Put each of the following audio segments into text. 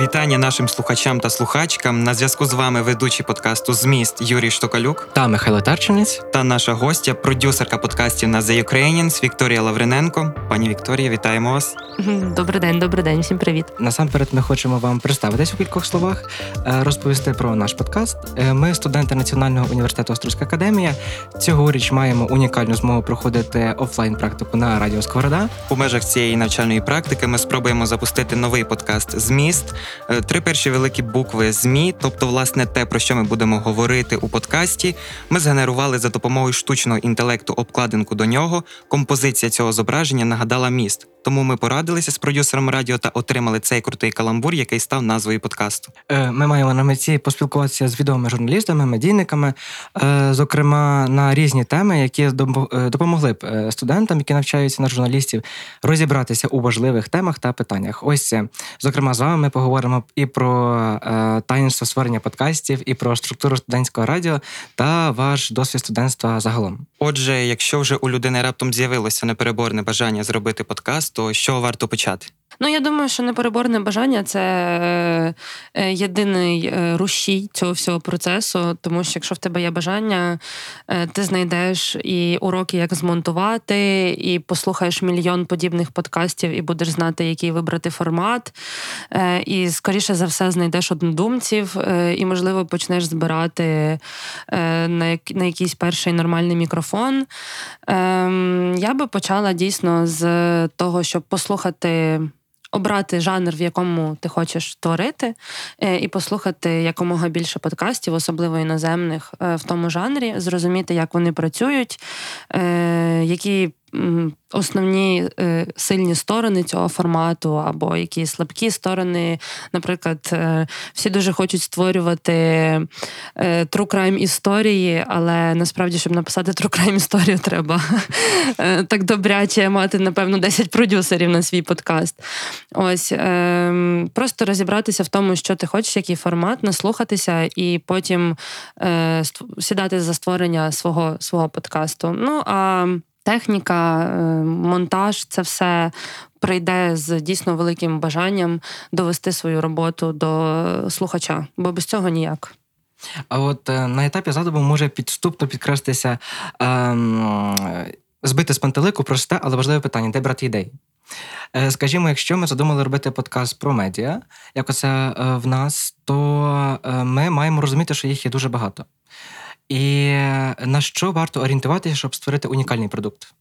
Вітання нашим слухачам та слухачкам. На зв'язку з вами ведучий подкасту Зміст Юрій Штокалюк та Михайло Тарчинець та наша гостя, продюсерка подкастів на The Ukrainians Вікторія Лавриненко. Пані Вікторія, вітаємо вас. Добрий день, добрий день, всім привіт. Насамперед, ми хочемо вам представитись у кількох словах, е, розповісти про наш подкаст. Е, ми студенти Національного університету Острозька академія. Цьогоріч маємо унікальну змогу проходити офлайн практику на радіо Сковорода. У межах цієї навчальної практики ми спробуємо запустити новий подкаст Зміст. Е, три перші великі букви ЗМІ, тобто, власне, те, про що ми будемо говорити у подкасті. Ми згенерували за допомогою штучного інтелекту обкладинку до нього. Композиція цього зображення нагадала міст. Тому ми порадилися з продюсером радіо та отримали цей крутий каламбур, який став назвою подкасту. Е, ми маємо на меті поспілкуватися з відомими журналістами, медійниками, е, зокрема на різні теми, які е, допомогли б студентам, які навчаються на журналістів, розібратися у важливих темах та питаннях. Ось зокрема з вами ми поговоримо і про таїнство створення подкастів, і про структуру студентського радіо та ваш досвід студентства загалом. Отже, якщо вже у людини раптом з'явилося непереборне бажання зробити подкаст то що варто почати? Ну, я думаю, що непереборне бажання це е, єдиний е, рушій цього всього процесу, тому що якщо в тебе є бажання, е, ти знайдеш і уроки, як змонтувати, і послухаєш мільйон подібних подкастів, і будеш знати, який вибрати формат. І скоріше за все знайдеш однодумців, і, можливо, почнеш збирати на якийсь перший нормальний мікрофон. Ем, я би почала дійсно з того, щоб послухати обрати жанр, в якому ти хочеш творити, е, і послухати якомога більше подкастів, особливо іноземних, е, в тому жанрі, зрозуміти, як вони працюють, е, які основні е, сильні сторони цього формату, або які слабкі сторони. Наприклад, е, всі дуже хочуть створювати е, true crime історії, але насправді, щоб написати true crime історію, треба так добряче мати, напевно, 10 продюсерів на свій подкаст. Ось е, просто розібратися в тому, що ти хочеш, який формат, наслухатися, і потім сідати за створення свого, свого подкасту. Ну а техніка, е, монтаж це все прийде з дійсно великим бажанням довести свою роботу до слухача, бо без цього ніяк. А от е, на етапі задуму може підступно підкреслитися ем, збити з пантелику просте, але важливе питання, де брати ідеї? Е, скажімо, якщо ми задумали робити подкаст про медіа, як оце в нас, то ми маємо розуміти, що їх є дуже багато. І на що варто орієнтуватися, щоб створити унікальний продукт?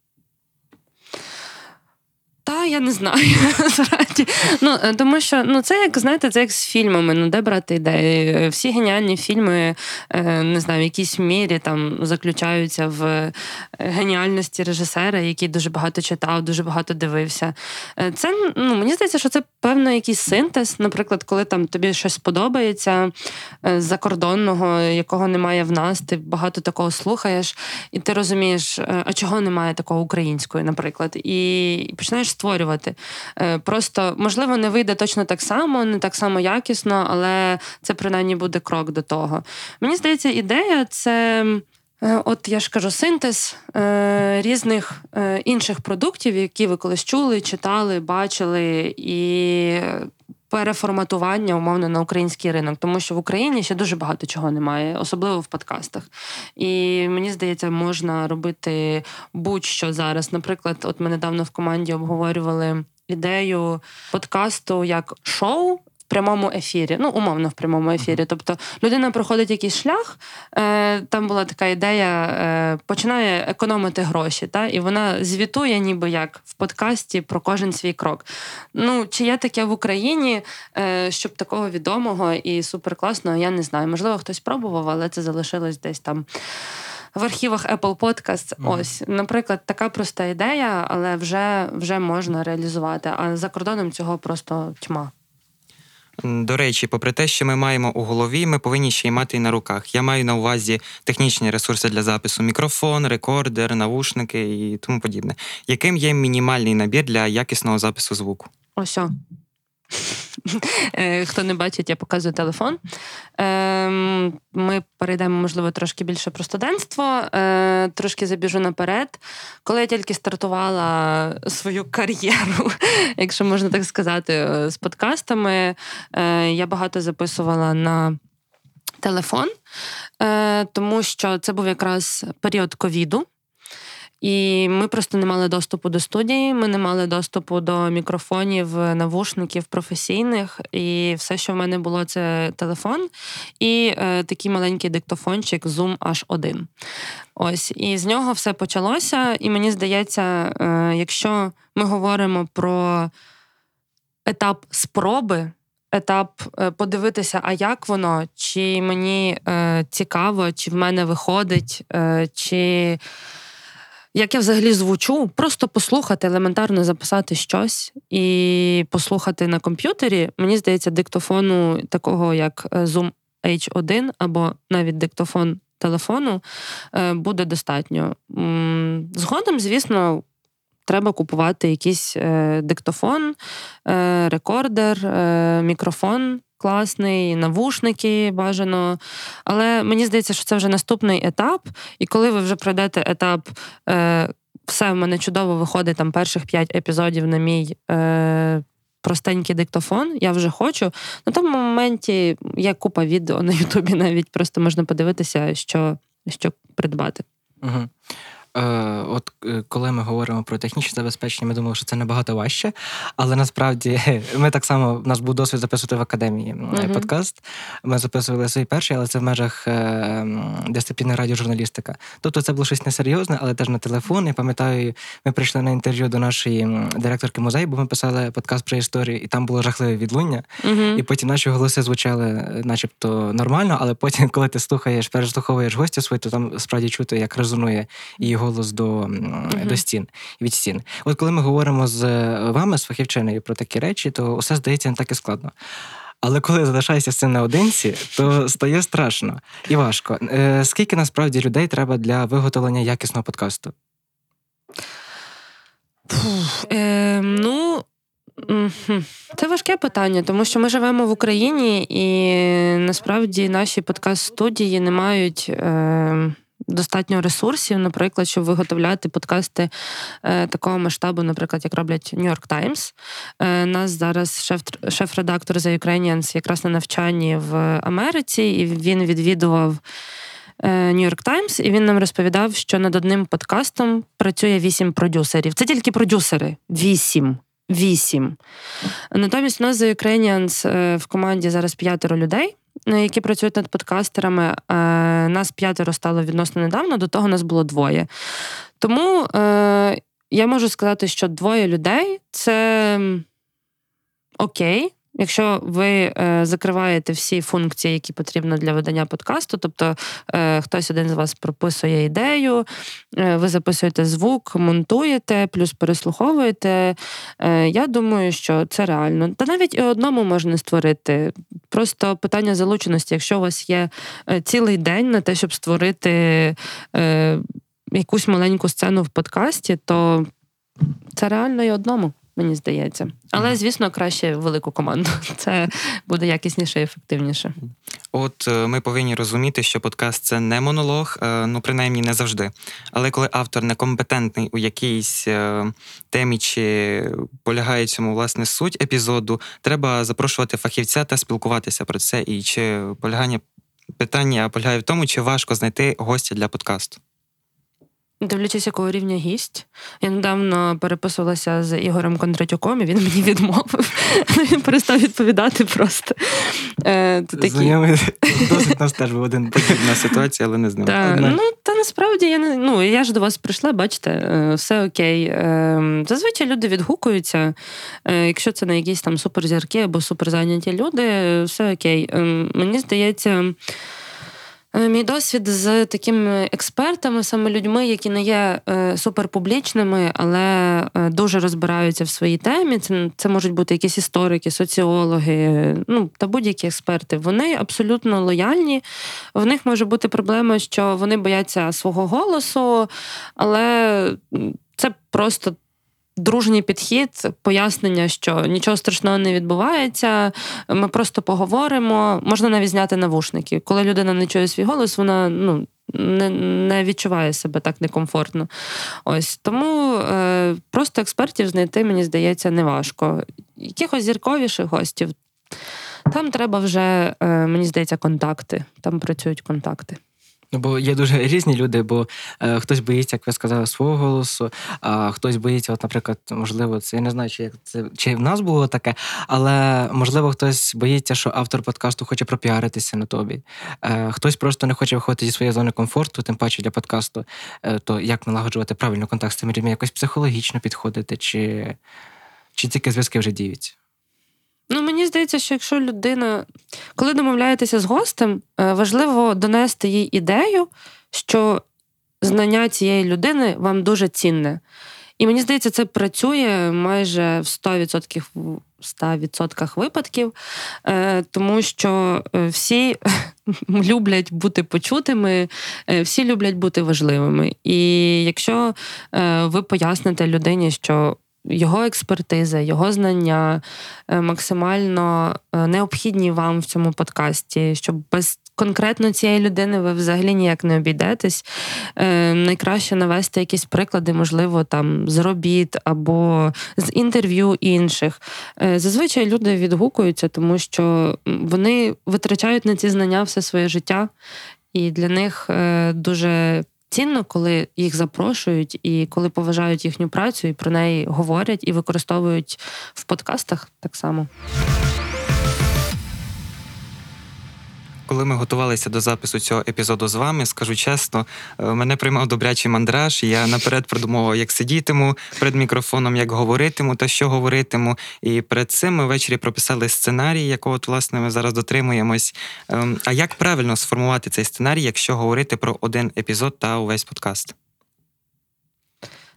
Та я не знаю. Ну, е, Тому що ну, це як знаєте, це як з фільмами, ну де брати ідеї. Всі геніальні фільми, е, не знаю, в якійсь мірі там заключаються в е, геніальності режисера, який дуже багато читав, дуже багато дивився. Це ну, мені здається, що це певно якийсь синтез. Наприклад, коли там тобі щось подобається закордонного, якого немає в нас, ти багато такого слухаєш, і ти розумієш, а чого немає такого української, наприклад, і починаєш створювати. Е, просто, можливо, не вийде точно так само, не так само якісно, але це принаймні буде крок до того. Мені здається, ідея це. Е, от я ж кажу, синтез е, різних е, інших продуктів, які ви колись чули, читали, бачили, і переформатування умовно на український ринок, тому що в Україні ще дуже багато чого немає, особливо в подкастах. І мені здається, можна робити будь-що зараз. Наприклад, от ми недавно в команді обговорювали ідею подкасту як шоу прямому ефірі, ну умовно в прямому ефірі. Тобто людина проходить якийсь шлях, е, там була така ідея, е, починає економити гроші, та, і вона звітує, ніби як в подкасті про кожен свій крок. Ну, чи є таке в Україні, е, щоб такого відомого і суперкласного, я не знаю. Можливо, хтось пробував, але це залишилось десь там. В архівах Apple Podcast. Mm. Ось, наприклад, така проста ідея, але вже вже можна реалізувати. А за кордоном цього просто тьма. До речі, попри те, що ми маємо у голові, ми повинні ще й мати і на руках. Я маю на увазі технічні ресурси для запису: мікрофон, рекордер, навушники і тому подібне. Яким є мінімальний набір для якісного запису звуку? Ось. Е, Хто не бачить, я показую телефон. Ем, Ми перейдемо, можливо, трошки більше про студентство. Е, Трошки забіжу наперед. Коли я тільки стартувала свою кар'єру, якщо можна так сказати, е, з подкастами, е, я багато записувала на телефон, е, тому що це був якраз період ковіду. І ми просто не мали доступу до студії, ми не мали доступу до мікрофонів, навушників професійних. І все, що в мене було, це телефон і е, такий маленький диктофончик Zoom H1. Ось, і з нього все почалося. І мені здається, е, якщо ми говоримо про етап спроби. Етап е, подивитися, а як воно, чи мені е, цікаво, чи в мене виходить, е, чи як я взагалі звучу, просто послухати, елементарно записати щось і послухати на комп'ютері. Мені здається, диктофону такого, як е, Zoom H1 або навіть диктофон телефону е, буде достатньо. Згодом, звісно. Треба купувати якийсь е, диктофон, рекордер, мікрофон класний, навушники бажано. Але мені здається, що це вже наступний етап. І коли ви вже пройдете етап, е, все в мене чудово виходить там перших п'ять епізодів на мій. Е, Простенький диктофон, я вже хочу. На тому моменті є купа відео на Ютубі, навіть просто можна подивитися, що, що придбати. Угу. Е, от е, коли ми говоримо про технічне забезпечення, ми думали, що це набагато важче, але насправді ми так само в нас був досвід записувати в академії Мгм. подкаст. Ми записували свій перший, але це в межах е, дисципліни радіожурналістика. Тобто це було щось несерйозне, але теж на телефон. Я пам'ятаю, ми прийшли на інтерв'ю до нашої директорки музею, бо ми писали подкаст про історію, і там було жахливе відлуння. Угу. І потім наші голоси звучали, начебто, нормально, але потім, коли ти слухаєш, переслуховуєш гостя свої, то там справді чути, як резонує її голос до, Мгм. до стін від стін. От коли ми говоримо з е, вами, з фахівчиною про такі речі, то усе здається не так і складно. Але коли залишаєшся з цим наодинці, то стає страшно і важко. Е, Скільки насправді людей треба для виготовлення якісного подкасту? Е, ну. Це важке питання, тому що ми живемо в Україні, і насправді наші подкаст-студії не мають е, достатньо ресурсів, наприклад, щоб виготовляти подкасти е, такого масштабу, наприклад, як роблять New York Times. Е, нас зараз шеф, шеф-редактор The Ukrainians якраз на навчанні в Америці, і він відвідував. е, New York Times, і він нам розповідав, що над одним подкастом працює вісім продюсерів. Це тільки продюсери. Вісім. Вісім. Натомість у нас The Ukrainians е, в команді зараз п'ятеро людей, е, які працюють над подкастерами. Е, Нас п'ятеро стало відносно недавно, до того нас було двоє. Тому е, я можу сказати, що двоє людей це окей. Якщо ви е, закриваєте всі функції, які потрібно для видання подкасту, тобто е, хтось один з вас прописує ідею, е, ви записуєте звук, монтуєте, плюс переслуховуєте. Я думаю, що це реально. Та навіть і одному можна створити. Просто питання залученості. Якщо у вас є цілий день на те, щоб створити якусь маленьку сцену в подкасті, то це реально і одному. Мені здається, але звісно, краще велику команду. Це буде якісніше і ефективніше. От е, ми повинні розуміти, що подкаст це не монолог, е, ну принаймні не завжди. Але коли автор некомпетентний у якійсь е, темі чи полягає цьому власне суть епізоду, треба запрошувати фахівця та спілкуватися про це. І чи полягання питання полягає в тому, чи важко знайти гостя для подкасту. Дивлячись, якого рівня гість. Я недавно переписувалася з Ігорем Кондратюком, і він мені відмовив. Він перестав відповідати просто. Е, такі... Знайомий досить нас теж був один Подібна ситуація, але не з ним. Та, Одне. ну, та насправді я не ну я ж до вас прийшла, бачите, е, все окей. Е, Зазвичай люди відгукуються. Е, Якщо це не якісь там суперзірки або суперзайняті люди, все окей. Е, Мені здається. Е, Мій досвід з такими експертами, саме людьми, які не є е, суперпублічними, але е, дуже розбираються в своїй темі. Це, це можуть бути якісь історики, соціологи, ну та будь-які експерти. Вони абсолютно лояльні. В них може бути проблема, що вони бояться свого голосу, але це просто дружній підхід, пояснення, що нічого страшного не відбувається. Ми просто поговоримо. Можна навіть зняти навушники. Коли людина не чує свій голос, вона ну. Не не відчуває себе так некомфортно. Ось тому е, просто експертів знайти, мені здається, неважко. Якихось зірковіших гостів. Там треба вже, е, мені здається, контакти. Там працюють контакти. Ну, бо є дуже різні люди, бо е, хтось боїться, як ви сказали, свого голосу, а хтось боїться, от, наприклад, можливо, це я не знаю, чи як це чи в нас було таке, але можливо хтось боїться, що автор подкасту хоче пропіаритися на тобі. Е, Хтось просто не хоче виходити зі своєї зони комфорту, тим паче для подкасту. Е, то як налагоджувати правильно контакт з тими людьми, якось психологічно підходити, чи, чи тільки зв'язки вже діються? Ну, мені здається, що якщо людина, коли домовляєтеся з гостем, е, важливо донести їй ідею, що знання цієї людини вам дуже цінне. І мені здається, це працює майже в 100% в 100% випадків, е, тому що е, всі люблять бути почутими, всі люблять бути важливими. І якщо ви поясните людині, що його експертиза, його знання е, максимально е, необхідні вам в цьому подкасті, щоб без конкретно цієї людини ви взагалі ніяк не обійдетесь. Е, найкраще навести якісь приклади, можливо, там з робіт або з інтерв'ю інших. Зазвичай люди відгукуються, тому що вони витрачають на ці знання все своє життя, і для них дуже цінно, коли їх запрошують і коли поважають їхню працю, і про неї говорять і використовують в подкастах так само. Коли ми готувалися до запису цього епізоду з вами, скажу чесно, е, мене приймав добрячий мандраж. Я наперед продумував, як сидітиму перед мікрофоном, як говоритиму та що говоритиму. І перед цим ми ввечері прописали сценарій, якого от, власне ми зараз дотримуємось. Ем, а як правильно сформувати цей сценарій, якщо говорити про один епізод та увесь подкаст?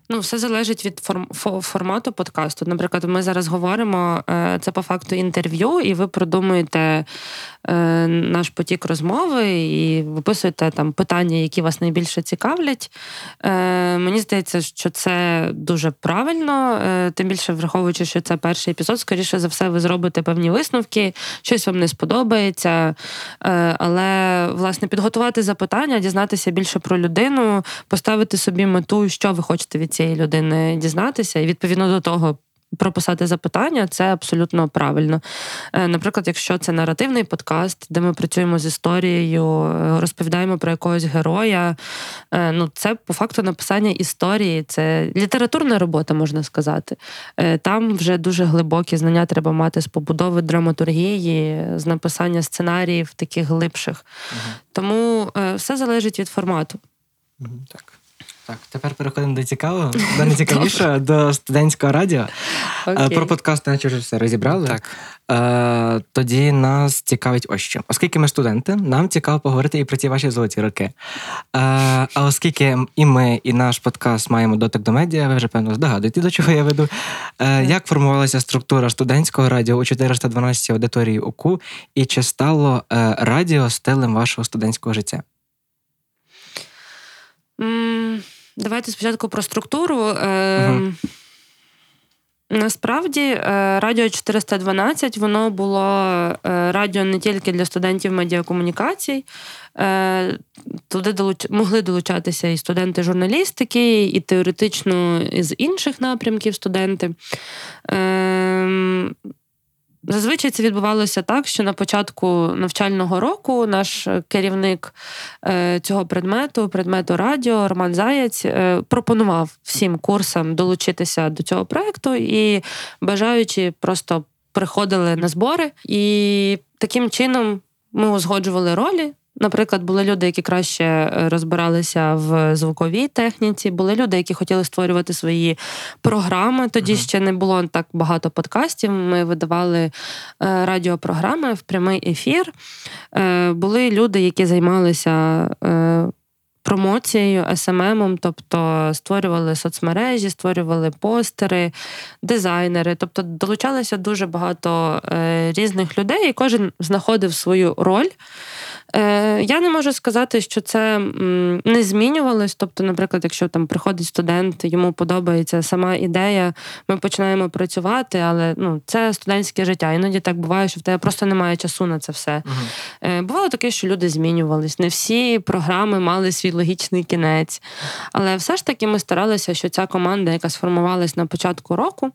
Ну, все залежить від форм, формату подкасту. Наприклад, ми зараз говоримо е, це по факту інтерв'ю, і ви продумуєте е, наш потік розмови і виписуєте там питання, які вас найбільше цікавлять. Е, мені здається, що це дуже правильно, тим більше враховуючи, що це перший епізод, скоріше за все, ви зробите певні висновки, щось вам не сподобається. Але власне підготувати запитання, дізнатися більше про людину, поставити собі мету, що ви хочете від цієї цієї людини дізнатися, і відповідно до того. Прописати запитання це абсолютно правильно. Е, наприклад, якщо це наративний подкаст, де ми працюємо з історією, е, розповідаємо про якогось героя. Е, ну, це по факту написання історії, це літературна робота, можна сказати. Там вже дуже глибокі знання треба мати з побудови драматургії, з написання сценаріїв таких глибших. Угу. Тому все залежить від формату. Угу, так. Так, тепер переходимо до цікавого, до найцікавішого, до студентського радіо. Okay. Е, про подкасти наче вже все розібрали. Так. Е, Тоді нас цікавить ось що. Оскільки ми студенти, нам цікаво поговорити і про ті ваші золоті роки. Е, А оскільки і ми, і наш подкаст маємо дотик до медіа, ви вже певно здогадуєте, до чого я веду. Як формувалася структура студентського радіо у 412 аудиторії УКУ, і чи стало радіо стилем вашого студентського життя? Давайте спочатку про структуру. Угу. Насправді, е, радіо 412 воно було е, радіо не тільки для студентів медіакомунікацій. Е, туди долуч... могли долучатися і студенти журналістики, і теоретично з інших напрямків студенти. Зазвичай це відбувалося так, що на початку навчального року наш керівник е, цього предмету, предмету радіо, Роман Заєць, е, пропонував всім курсам долучитися до цього проекту і бажаючи просто приходили на збори. І таким чином ми узгоджували ролі. Наприклад, були люди, які краще е, розбиралися в звуковій техніці, були люди, які хотіли створювати свої програми. Тоді uh-huh. ще не було так багато подкастів. Ми видавали е, радіопрограми в прямий ефір. Е, були люди, які займалися. Промоцією, СММом, тобто створювали соцмережі, створювали постери, дизайнери. Тобто долучалося дуже багато різних людей, і кожен знаходив свою роль. Е, Я не можу сказати, що це не змінювалось. Тобто, наприклад, якщо там приходить студент, йому подобається сама ідея, ми починаємо працювати, але ну, це студентське життя. Іноді так буває, що в тебе просто немає часу на це все. Угу. Бувало таке, що люди змінювались. Не всі програми мали свій логічний кінець. Але все ж таки ми старалися, що ця команда, яка сформувалась на початку року,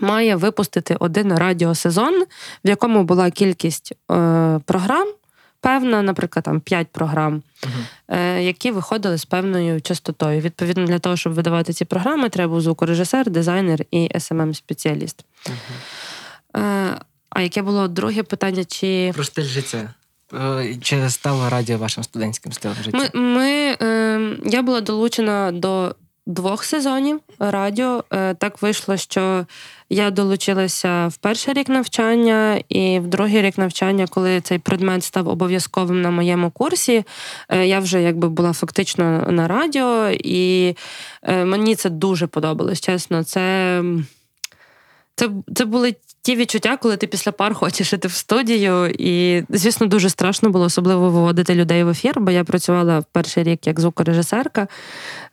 має випустити один радіосезон, в якому була кількість е, програм. Певна, наприклад, там 5 програм, е, які виходили з певною частотою. Відповідно, для того, щоб видавати ці програми, треба був звукорежисер, дизайнер і smm спеціаліст Е, а яке було друге питання? Чи Про стиль життя. Е, Чи стало радіо вашим студентським стилем життя? Ми, ми, е, я була долучена до двох сезонів радіо. Е, так вийшло, що я долучилася в перший рік навчання, і в другий рік навчання, коли цей предмет став обов'язковим на моєму курсі, е, я вже якби була фактично на радіо, і е, мені це дуже подобалось. Чесно, це. Це, це були ті відчуття, коли ти після пар хочеш іти в студію. І, звісно, дуже страшно було особливо виводити людей в ефір, бо я працювала перший рік як звукорежисерка.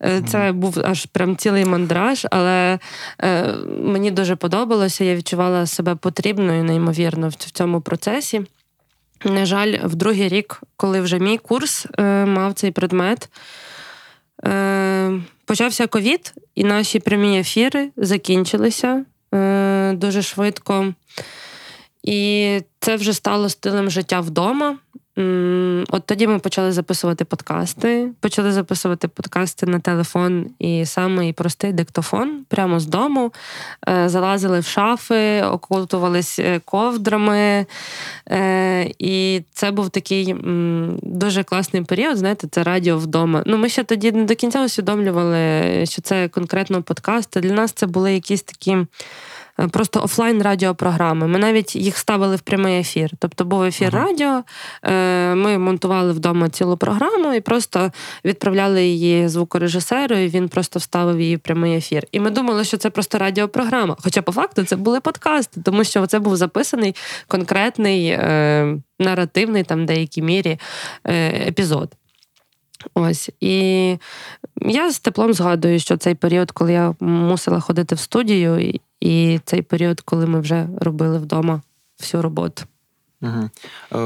Е, Це був аж прям цілий мандраж, але е, мені дуже подобалося. Я відчувала себе потрібною, неймовірно, в цьому процесі. На жаль, в другий рік, коли вже мій курс е, мав цей предмет, почався ковід, і наші прямі ефіри закінчилися е, дуже швидко. І це вже стало стилем життя вдома. От тоді ми почали записувати подкасти. Почали записувати подкасти на телефон і самий простий диктофон прямо з дому. Е, Залазили в шафи, окутувались е, ковдрами. Е, І це був такий дуже класний період. Знаєте, це радіо вдома. Ну, ми ще тоді не до кінця усвідомлювали, що це конкретно подкасти. Для нас це були якісь такі. Е, Просто офлайн радіопрограми. Ми навіть їх ставили в прямий ефір. Тобто був ефір Ага. радіо. е, Ми монтували вдома цілу програму і просто відправляли її звукорежисеру, і він просто вставив її в прямий ефір. І ми думали, що це просто радіопрограма. Хоча по факту це були подкасти, тому що це був записаний конкретний е, наративний, там в деякій мірі епізод. Ось і я з теплом згадую, що цей період, коли я мусила ходити в студію, і, цей період, коли ми вже робили вдома всю роботу. Угу.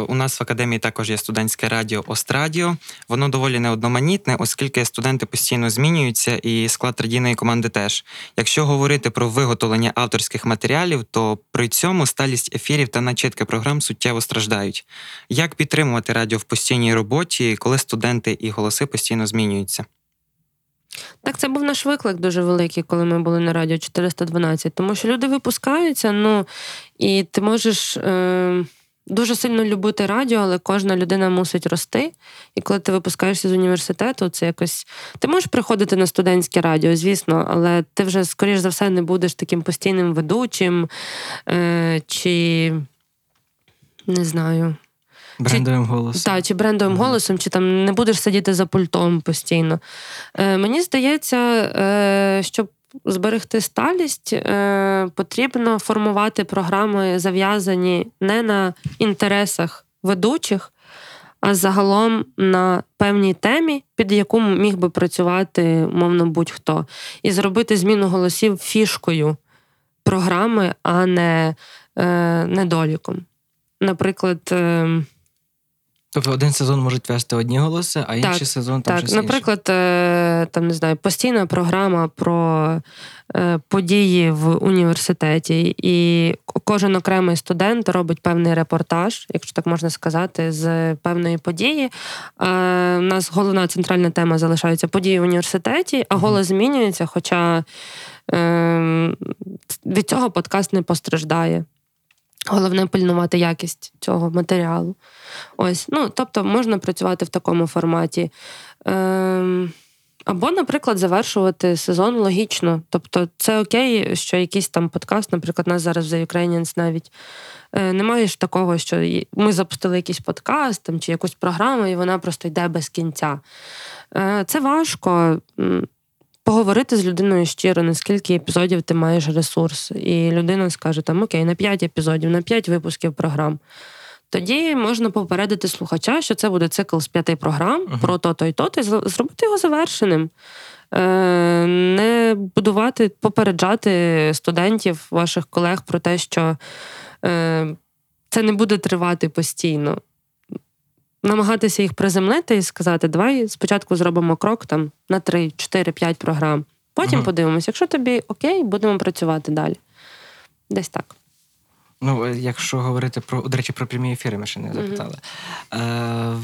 У нас в академії також є студентське радіо Острадіо. Воно доволі неодноманітне, оскільки студенти постійно змінюються, і склад радійної команди теж. Якщо говорити про виготовлення авторських матеріалів, то при цьому сталість ефірів та начитка програм суттєво страждають. Як підтримувати радіо в постійній роботі, коли студенти і голоси постійно змінюються? Так, це був наш виклик дуже великий, коли ми були на радіо 412, тому що люди випускаються, ну і ти можеш. Е- Дуже сильно любити радіо, але кожна людина мусить рости. І коли ти випускаєшся з університету, це якось. Ти можеш приходити на студентське радіо, звісно, але ти вже, скоріш за все, не будеш таким постійним ведучим е- чи не знаю. Брендовим голосом. Так, чи брендовим голосом, чи там не будеш сидіти за пультом постійно. Е, Мені здається, е, щоб зберегти сталість, е, потрібно формувати програми, зав'язані не на інтересах ведучих, а загалом на певній темі, під яку міг би працювати, мовно, будь-хто, і зробити зміну голосів фішкою програми, а не е, недоліком. Наприклад. Е, Тобто один сезон можуть вести одні голоси, а інший Так, сезон там Так, щось наприклад, е, там не знаю, постійна програма про е, події в університеті, і кожен окремий студент робить певний репортаж, якщо так можна сказати, з певної події. Е, У нас головна центральна тема залишається події в університеті, а голос змінюється, хоча е, від цього подкаст не постраждає. Головне пильнувати якість цього матеріалу. Ось, ну тобто можна працювати в такому форматі. Ем, або, наприклад, завершувати сезон логічно. Тобто, це окей, що якийсь там подкаст, наприклад, нас зараз The Ukrainians навіть е, немає ж такого, що ми запустили якийсь подкаст там, чи якусь програму, і вона просто йде без кінця. Е, це важко. Поговорити з людиною щиро, наскільки епізодів ти маєш ресурс, і людина скаже: там окей, на 5 епізодів, на 5 випусків програм. тоді можна попередити слухача, що це буде цикл з п'яти програм Мгм. про то-то і то-то, і зробити його завершеним. Е, Не будувати, попереджати студентів, ваших колег про те, що е, це не буде тривати постійно. Намагатися їх приземлити і сказати: давай спочатку зробимо крок там на 3, 4, 5 програм. Потім Мгм. подивимося, якщо тобі окей, будемо працювати далі. Десь так. Ну, е, якщо говорити про, до речі, про прямі ефіри, ми ще не запитали.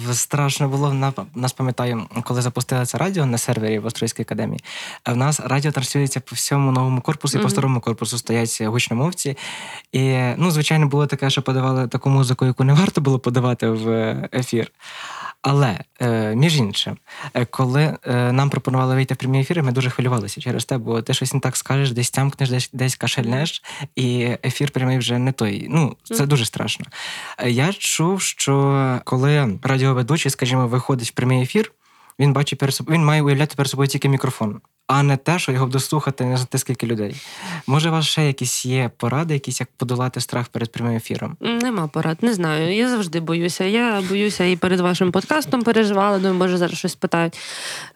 Е, страшно було, на- нас пам'ятаю, коли запустилося радіо на сервері в Острозькій академії. В нас радіо транслюється по всьому новому корпусу, і по старому корпусу стоять гучномовці. І, ну, звичайно, було таке, що подавали таку музику, яку не варто було подавати в е, ефір. Але е, між іншим, е, коли е, нам пропонували вийти в прямі ефіри, ми дуже хвилювалися через те, бо ти щось не так скажеш, десь тямкнеш, десь, десь кашельнеш, і ефір прямий вже не той. Ну, це дуже страшно. Я чув, що коли радіоведучий, скажімо, виходить в прямий ефір, він бачить перед собою, він має уявляти перед собою тільки мікрофон, а не те, що його буде слухати не знати скільки людей. Може, у вас ще якісь є поради, якісь як подолати страх перед прямим ефіром? Нема порад, не знаю. Я завжди боюся. Я боюся і перед вашим подкастом переживала, думаю, може, зараз щось питають.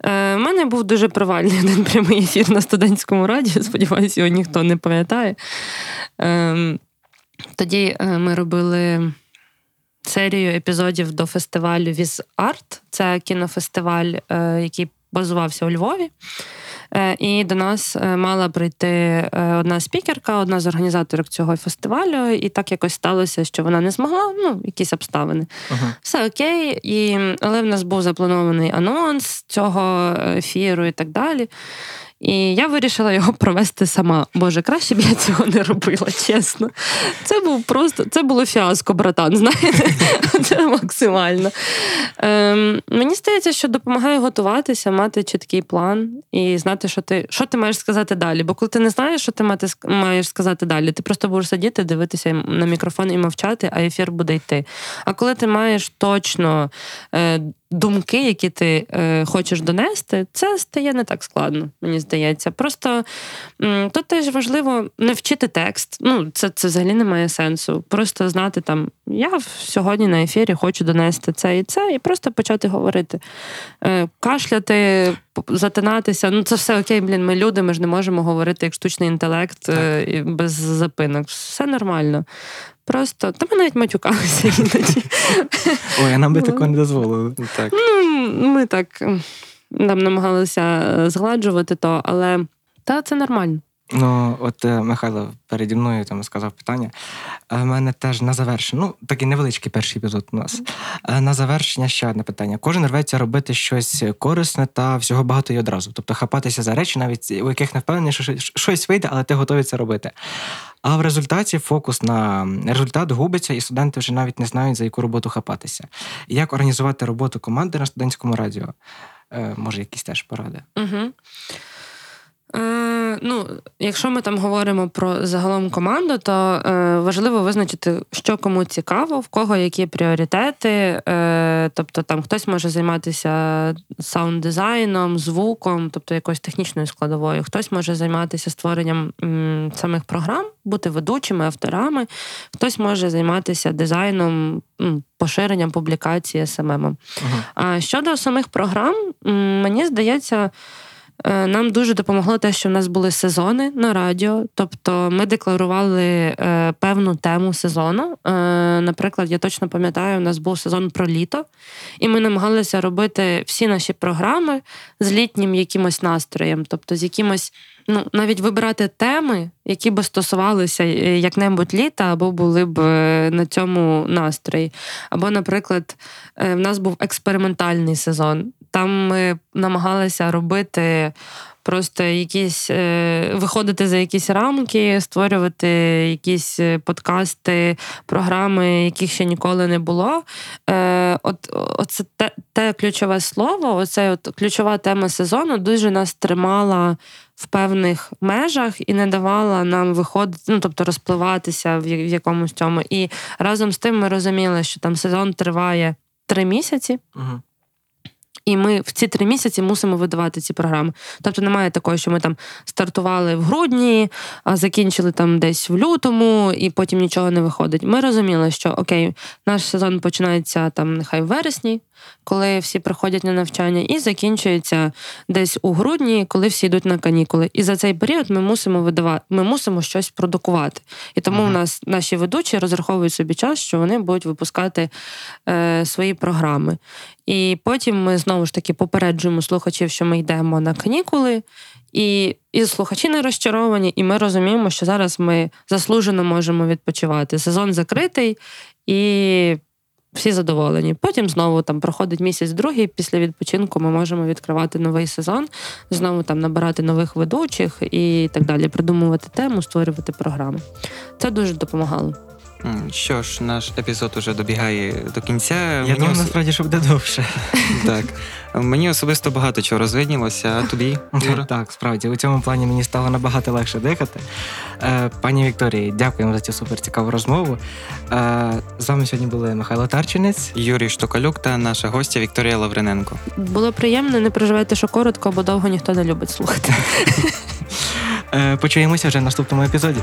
Е, У мене був дуже провальний один прямий ефір на студентському радіо. Сподіваюся, його ніхто не пам'ятає. Е, тоді ми робили серію епізодів до фестивалю Віз Арт. Це кінофестиваль, е, який базувався у Львові. Е, І до нас е, мала прийти одна спікерка, одна з організаторів цього фестивалю, і так якось сталося, що вона не змогла, ну, якісь обставини. Угу. Все окей, і, але в нас був запланований анонс цього ефіру і так далі. І я вирішила його провести сама. Боже, краще б я цього не робила, чесно. Це був просто це було фіаско, братан. Знаєте, це максимально. Ем, мені здається, що допомагає готуватися, мати чіткий план і знати, що ти що ти маєш сказати далі. Бо коли ти не знаєш, що ти мати, маєш сказати далі, ти просто будеш сидіти, дивитися на мікрофон і мовчати, а ефір буде йти. А коли ти маєш точно е, думки, які ти е, хочеш донести, це стає не так складно, мені здається. Просто м, тут теж важливо не вчити текст. Ну, це, це взагалі не має сенсу. Просто знати там, я сьогодні на ефірі хочу донести це і це, і просто почати говорити. Е, кашляти, затинатися. Ну, це все окей, блін, ми люди, ми ж не можемо говорити як штучний інтелект е, без запинок. Все нормально. Просто, та ми навіть матюкалися іноді. Ой, а нам би Ну. такого не дозволили. Так. Ну, ми так нам там намагалися е, згладжувати то, але та це нормально. Ну, от е, Михайло переді мною там сказав питання. У мене теж на завершення, ну такий невеличкий перший епізод у нас. Е, На завершення ще одне питання. Кожен рветься робити щось корисне та всього багато і одразу. Тобто хапатися за речі, навіть у яких не впевнений, що щось- вийде, але ти готовий це робити. А в результаті фокус на результат губиться, і студенти вже навіть не знають, за яку роботу хапатися. Як організувати роботу команди на студентському радіо? Е, Може, якісь теж поради. Угу. Е, ну, якщо ми там говоримо про загалом команду, то е, важливо визначити, що кому цікаво, в кого які пріоритети. Е, тобто там хтось може займатися саунд-дизайном, звуком, тобто якоюсь технічною складовою, хтось може займатися створенням м, самих програм, бути ведучими, авторами, хтось може займатися дизайном, м, поширенням публікації СММом. Угу. А щодо самих програм, м, мені здається, нам дуже допомогло те, що в нас були сезони на радіо. Тобто ми декларували е, певну тему сезону. Е, Наприклад, я точно пам'ятаю, у нас був сезон про літо, і ми намагалися робити всі наші програми з літнім якимось настроєм, тобто з якимось. Ну, навіть вибирати теми, які би стосувалися е, як-небудь літа, або були б е, на цьому настрої. Або, наприклад, е, в нас був експериментальний сезон. Там ми намагалися робити просто якісь виходити за якісь рамки, створювати якісь подкасти, програми, яких ще ніколи не було. От оце те, те ключове слово, оце от ключова тема сезону дуже нас тримала. В певних межах і не давала нам виходити, ну тобто розпливатися в в якомусь цьому. І разом з тим ми розуміли, що там сезон триває три місяці, Угу. І ми в ці три місяці мусимо видавати ці програми. Тобто немає такого, що ми там стартували в грудні, а закінчили там десь в лютому, і потім нічого не виходить. Ми розуміли, що окей, наш сезон починається там нехай в вересні, коли всі приходять на навчання, і закінчується десь у грудні, коли всі йдуть на канікули. І за цей період ми мусимо видавати, ми мусимо щось продукувати. І тому Ага. у нас наші ведучі розраховують собі час, що вони будуть випускати е, свої програми. І потім ми знову ж таки попереджуємо слухачів, що ми йдемо на канікули, і, і слухачі не розчаровані, і ми розуміємо, що зараз ми заслужено можемо відпочивати. Сезон закритий і. Всі задоволені. Потім знову там проходить місяць другий. Після відпочинку ми можемо відкривати новий сезон, знову там набирати нових ведучих і так далі, придумувати тему, створювати програму. Це дуже допомагало. Що ж, наш епізод уже добігає до кінця. Я Мені думаю, ос- насправді, що буде довше. так. Мені особисто багато чого розвиднілося, а тобі, Юра? Так, справді, у цьому плані мені стало набагато легше дихати. Е, Пані Вікторії, дякуємо за цю суперцікаву розмову. Е, З вами сьогодні були Михайло Тарчинець. Юрій Штокалюк та наша гостя Вікторія Лавриненко. Було приємно, не переживайте, що коротко, бо довго ніхто не любить слухати. Е, Почуємося вже в наступному епізоді.